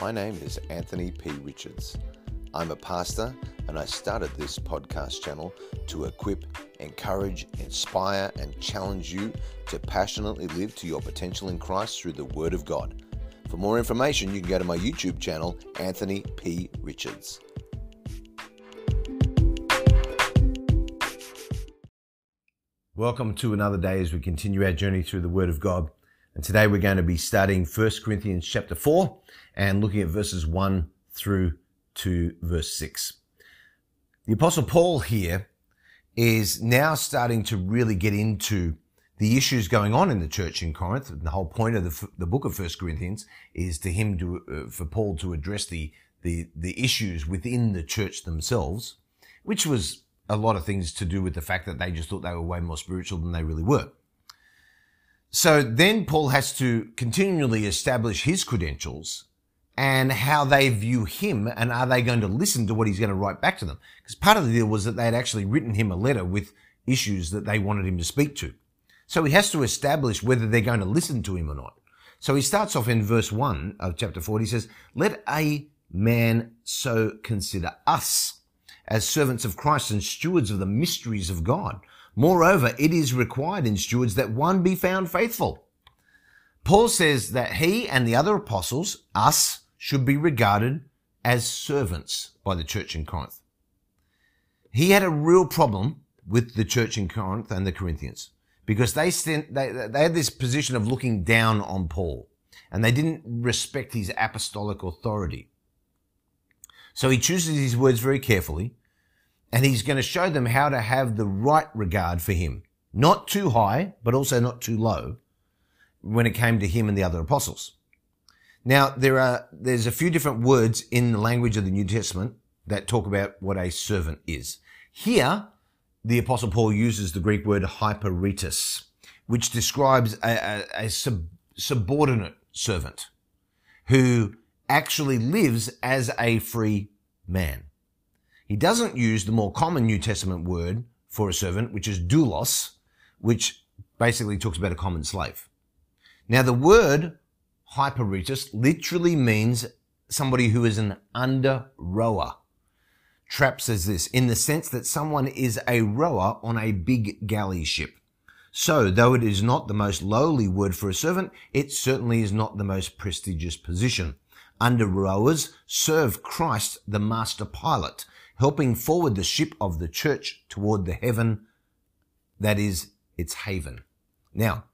My name is Anthony P. Richards. I'm a pastor and I started this podcast channel to equip, encourage, inspire, and challenge you to passionately live to your potential in Christ through the Word of God. For more information, you can go to my YouTube channel, Anthony P. Richards. Welcome to another day as we continue our journey through the Word of God. And today we're going to be studying 1 Corinthians chapter 4 and looking at verses 1 through to verse 6. The Apostle Paul here is now starting to really get into the issues going on in the church in Corinth. The whole point of the, the book of 1 Corinthians is to him to, uh, for Paul to address the, the, the issues within the church themselves, which was a lot of things to do with the fact that they just thought they were way more spiritual than they really were. So then Paul has to continually establish his credentials and how they view him and are they going to listen to what he's going to write back to them? Because part of the deal was that they had actually written him a letter with issues that they wanted him to speak to. So he has to establish whether they're going to listen to him or not. So he starts off in verse 1 of chapter 4. He says, Let a man so consider us as servants of Christ and stewards of the mysteries of God. Moreover, it is required in stewards that one be found faithful. Paul says that he and the other apostles, us, should be regarded as servants by the church in Corinth. He had a real problem with the church in Corinth and the Corinthians because they, sent, they, they had this position of looking down on Paul and they didn't respect his apostolic authority. So he chooses his words very carefully and he's going to show them how to have the right regard for him. Not too high, but also not too low when it came to him and the other apostles. Now, there are, there's a few different words in the language of the New Testament that talk about what a servant is. Here, the apostle Paul uses the Greek word hyperetes, which describes a, a, a sub, subordinate servant who actually lives as a free man. He doesn't use the more common New Testament word for a servant, which is doulos, which basically talks about a common slave. Now, the word hyperetes literally means somebody who is an under rower. Trapp says this in the sense that someone is a rower on a big galley ship. So, though it is not the most lowly word for a servant, it certainly is not the most prestigious position. Under rowers serve Christ, the master pilot, helping forward the ship of the church toward the heaven that is its haven. Now,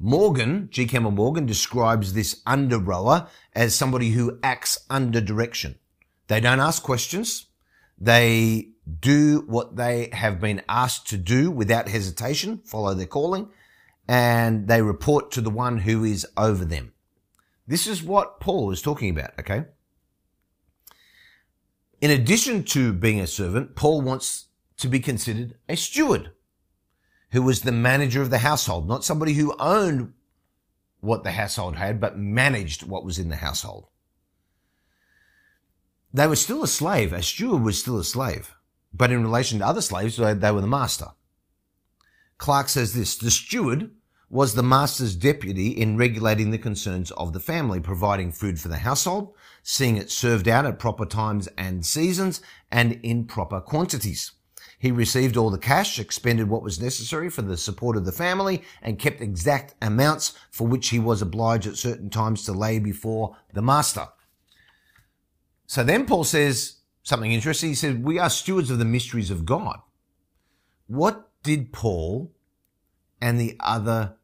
Morgan, G. Campbell Morgan, describes this under rower as somebody who acts under direction. They don't ask questions. They do what they have been asked to do without hesitation, follow their calling, and they report to the one who is over them. This is what Paul is talking about, okay? In addition to being a servant, Paul wants to be considered a steward who was the manager of the household, not somebody who owned what the household had, but managed what was in the household. They were still a slave. A steward was still a slave, but in relation to other slaves, they were the master. Clarke says this, the steward was the master's deputy in regulating the concerns of the family, providing food for the household, seeing it served out at proper times and seasons and in proper quantities. He received all the cash, expended what was necessary for the support of the family, and kept exact amounts for which he was obliged at certain times to lay before the master. So then Paul says something interesting. He said, We are stewards of the mysteries of God. What did Paul and the other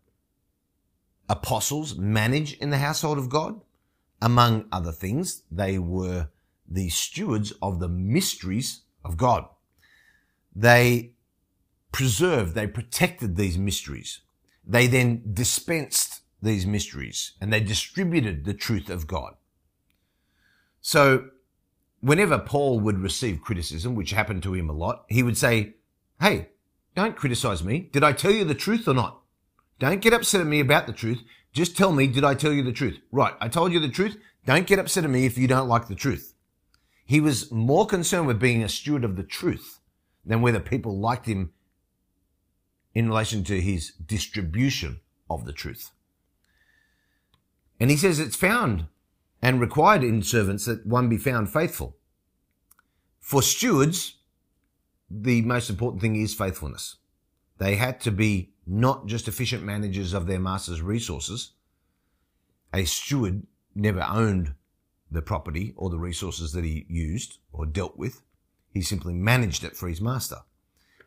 apostles manage in the household of God. Among other things, they were the stewards of the mysteries of God. They preserved, they protected these mysteries. They then dispensed these mysteries and they distributed the truth of God. So whenever Paul would receive criticism, which happened to him a lot, he would say, Hey, don't criticize me. Did I tell you the truth or not? Don't get upset at me about the truth. Just tell me, did I tell you the truth? Right. I told you the truth. Don't get upset at me if you don't like the truth. He was more concerned with being a steward of the truth than whether people liked him in relation to his distribution of the truth. And he says it's found and required in servants that one be found faithful. For stewards, the most important thing is faithfulness. They had to be not just efficient managers of their master's resources. A steward never owned the property or the resources that he used or dealt with. He simply managed it for his master.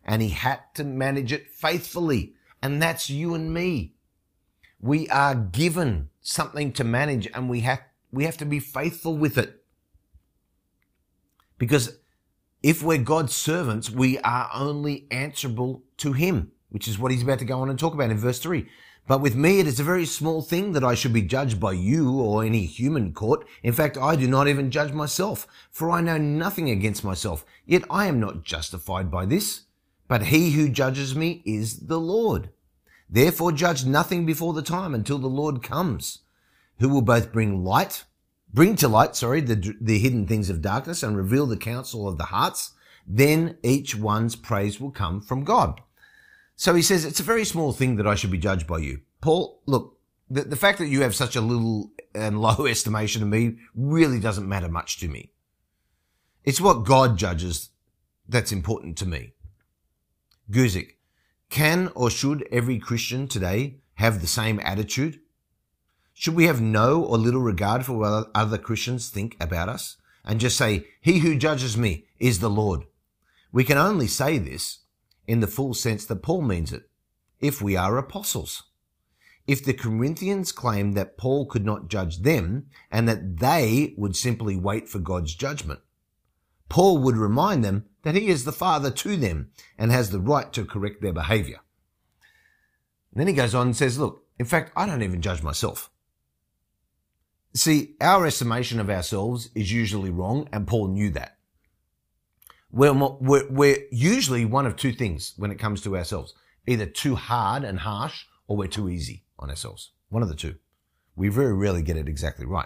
And he had to manage it faithfully. And that's you and me. We are given something to manage and we have, we have to be faithful with it. Because if we're God's servants, we are only answerable to him, which is what he's about to go on and talk about in verse three. But with me, it is a very small thing that I should be judged by you or any human court. In fact, I do not even judge myself, for I know nothing against myself. Yet I am not justified by this. But he who judges me is the Lord. Therefore judge nothing before the time until the Lord comes, who will both bring light, bring to light, sorry, the, the hidden things of darkness and reveal the counsel of the hearts. Then each one's praise will come from God. So he says, it's a very small thing that I should be judged by you. Paul, look, the, the fact that you have such a little and low estimation of me really doesn't matter much to me. It's what God judges that's important to me. Guzik, can or should every Christian today have the same attitude? Should we have no or little regard for what other Christians think about us and just say, he who judges me is the Lord? We can only say this in the full sense that Paul means it, if we are apostles. If the Corinthians claimed that Paul could not judge them and that they would simply wait for God's judgment, Paul would remind them that he is the father to them and has the right to correct their behavior. And then he goes on and says, look, in fact, I don't even judge myself. See, our estimation of ourselves is usually wrong, and Paul knew that we're, we're, we're usually one of two things when it comes to ourselves. Either too hard and harsh or we're too easy on ourselves. One of the two. We very rarely get it exactly right.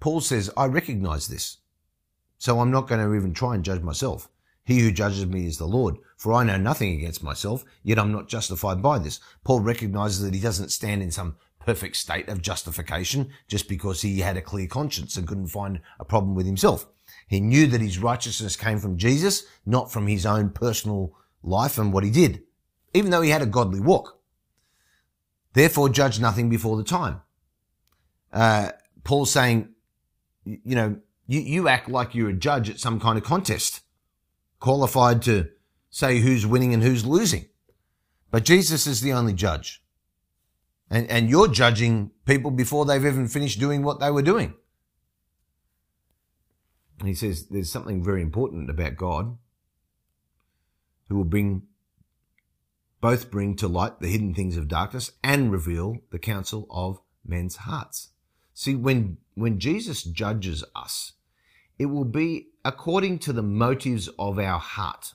Paul says, I recognize this. So I'm not going to even try and judge myself. He who judges me is the Lord, for I know nothing against myself, yet I'm not justified by this. Paul recognizes that he doesn't stand in some perfect state of justification just because he had a clear conscience and couldn't find a problem with himself. He knew that his righteousness came from Jesus, not from his own personal life and what he did, even though he had a godly walk. Therefore, judge nothing before the time. Uh, Paul's saying, you know, you, you act like you're a judge at some kind of contest, qualified to say who's winning and who's losing. But Jesus is the only judge. And, and you're judging people before they've even finished doing what they were doing. And he says there's something very important about God who will bring both bring to light the hidden things of darkness and reveal the counsel of men's hearts. See, when, when Jesus judges us, it will be according to the motives of our heart.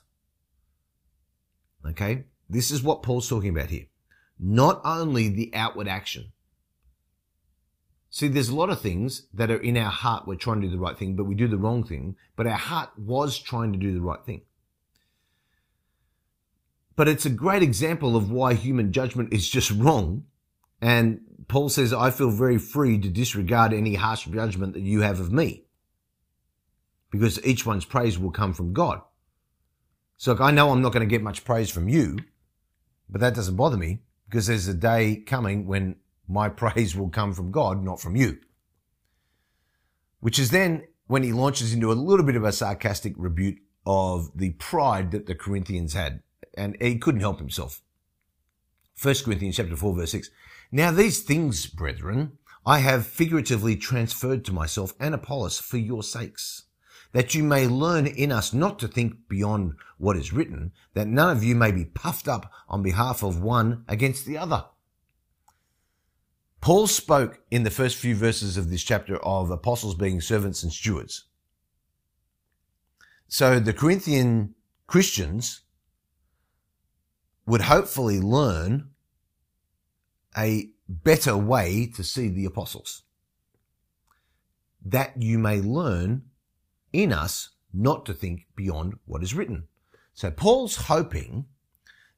Okay? This is what Paul's talking about here. Not only the outward action, See, there's a lot of things that are in our heart. We're trying to do the right thing, but we do the wrong thing. But our heart was trying to do the right thing. But it's a great example of why human judgment is just wrong. And Paul says, I feel very free to disregard any harsh judgment that you have of me. Because each one's praise will come from God. So I know I'm not going to get much praise from you, but that doesn't bother me because there's a day coming when my praise will come from God, not from you. Which is then when he launches into a little bit of a sarcastic rebuke of the pride that the Corinthians had. And he couldn't help himself. 1 Corinthians chapter 4 verse 6. Now these things, brethren, I have figuratively transferred to myself and Apollos for your sakes, that you may learn in us not to think beyond what is written, that none of you may be puffed up on behalf of one against the other. Paul spoke in the first few verses of this chapter of apostles being servants and stewards. So the Corinthian Christians would hopefully learn a better way to see the apostles. That you may learn in us not to think beyond what is written. So Paul's hoping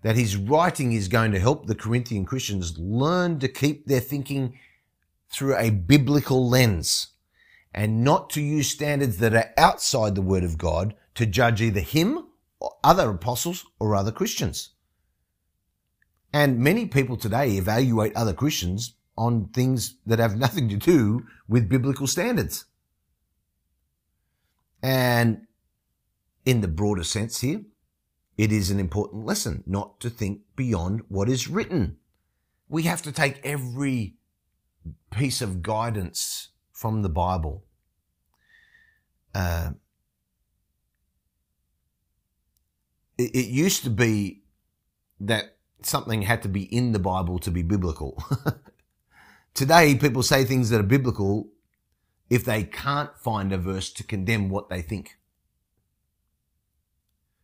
that his writing is going to help the Corinthian Christians learn to keep their thinking through a biblical lens and not to use standards that are outside the Word of God to judge either him, or other apostles, or other Christians. And many people today evaluate other Christians on things that have nothing to do with biblical standards. And in the broader sense here, it is an important lesson not to think beyond what is written. We have to take every piece of guidance from the Bible. Uh, it, it used to be that something had to be in the Bible to be biblical. Today, people say things that are biblical if they can't find a verse to condemn what they think.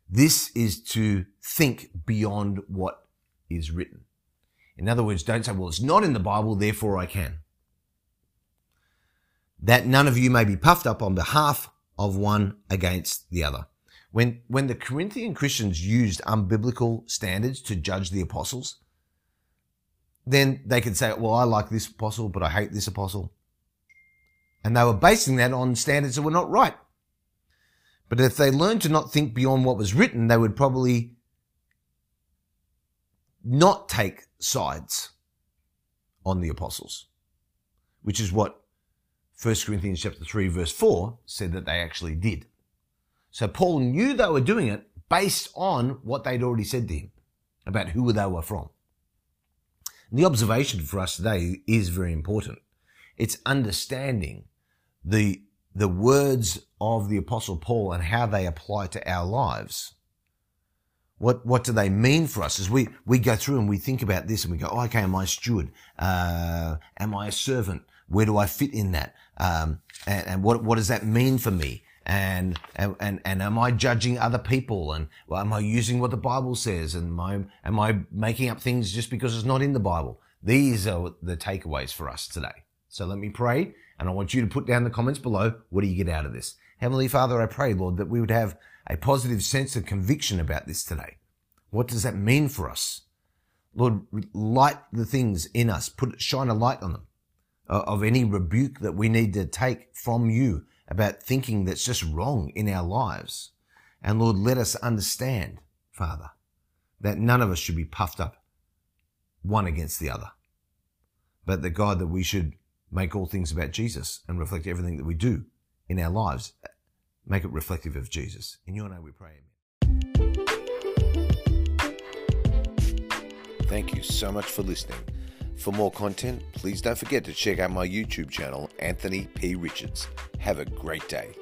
This is to think beyond what is written. In other words, don't say, well, it's not in the Bible, therefore I can. That none of you may be puffed up on behalf of one against the other. When, when the Corinthian Christians used unbiblical standards to judge the apostles, then they could say, well, I like this apostle, but I hate this apostle. And they were basing that on standards that were not right. But if they learned to not think beyond what was written, they would probably not take sides on the apostles, which is what 1 Corinthians chapter 3 verse 4 said that they actually did. So Paul knew they were doing it based on what they'd already said to him about who they were from. And the observation for us today is very important. It's understanding the, the words of the apostle Paul and how they apply to our lives. What, what do they mean for us as we, we go through and we think about this and we go, oh, okay, am I a steward? Uh, am I a servant? Where do I fit in that? Um, and, and what, what does that mean for me? And, and, and, am I judging other people? And well, am I using what the Bible says? And am I, am I making up things just because it's not in the Bible? These are the takeaways for us today. So let me pray and I want you to put down the comments below. What do you get out of this? Heavenly Father, I pray, Lord, that we would have a positive sense of conviction about this today. What does that mean for us? Lord, light the things in us, put, shine a light on them uh, of any rebuke that we need to take from you about thinking that's just wrong in our lives. And Lord, let us understand, Father, that none of us should be puffed up one against the other, but that God, that we should make all things about Jesus and reflect everything that we do in our lives. Make it reflective of Jesus. In your name we pray. Amen. Thank you so much for listening. For more content, please don't forget to check out my YouTube channel, Anthony P. Richards. Have a great day.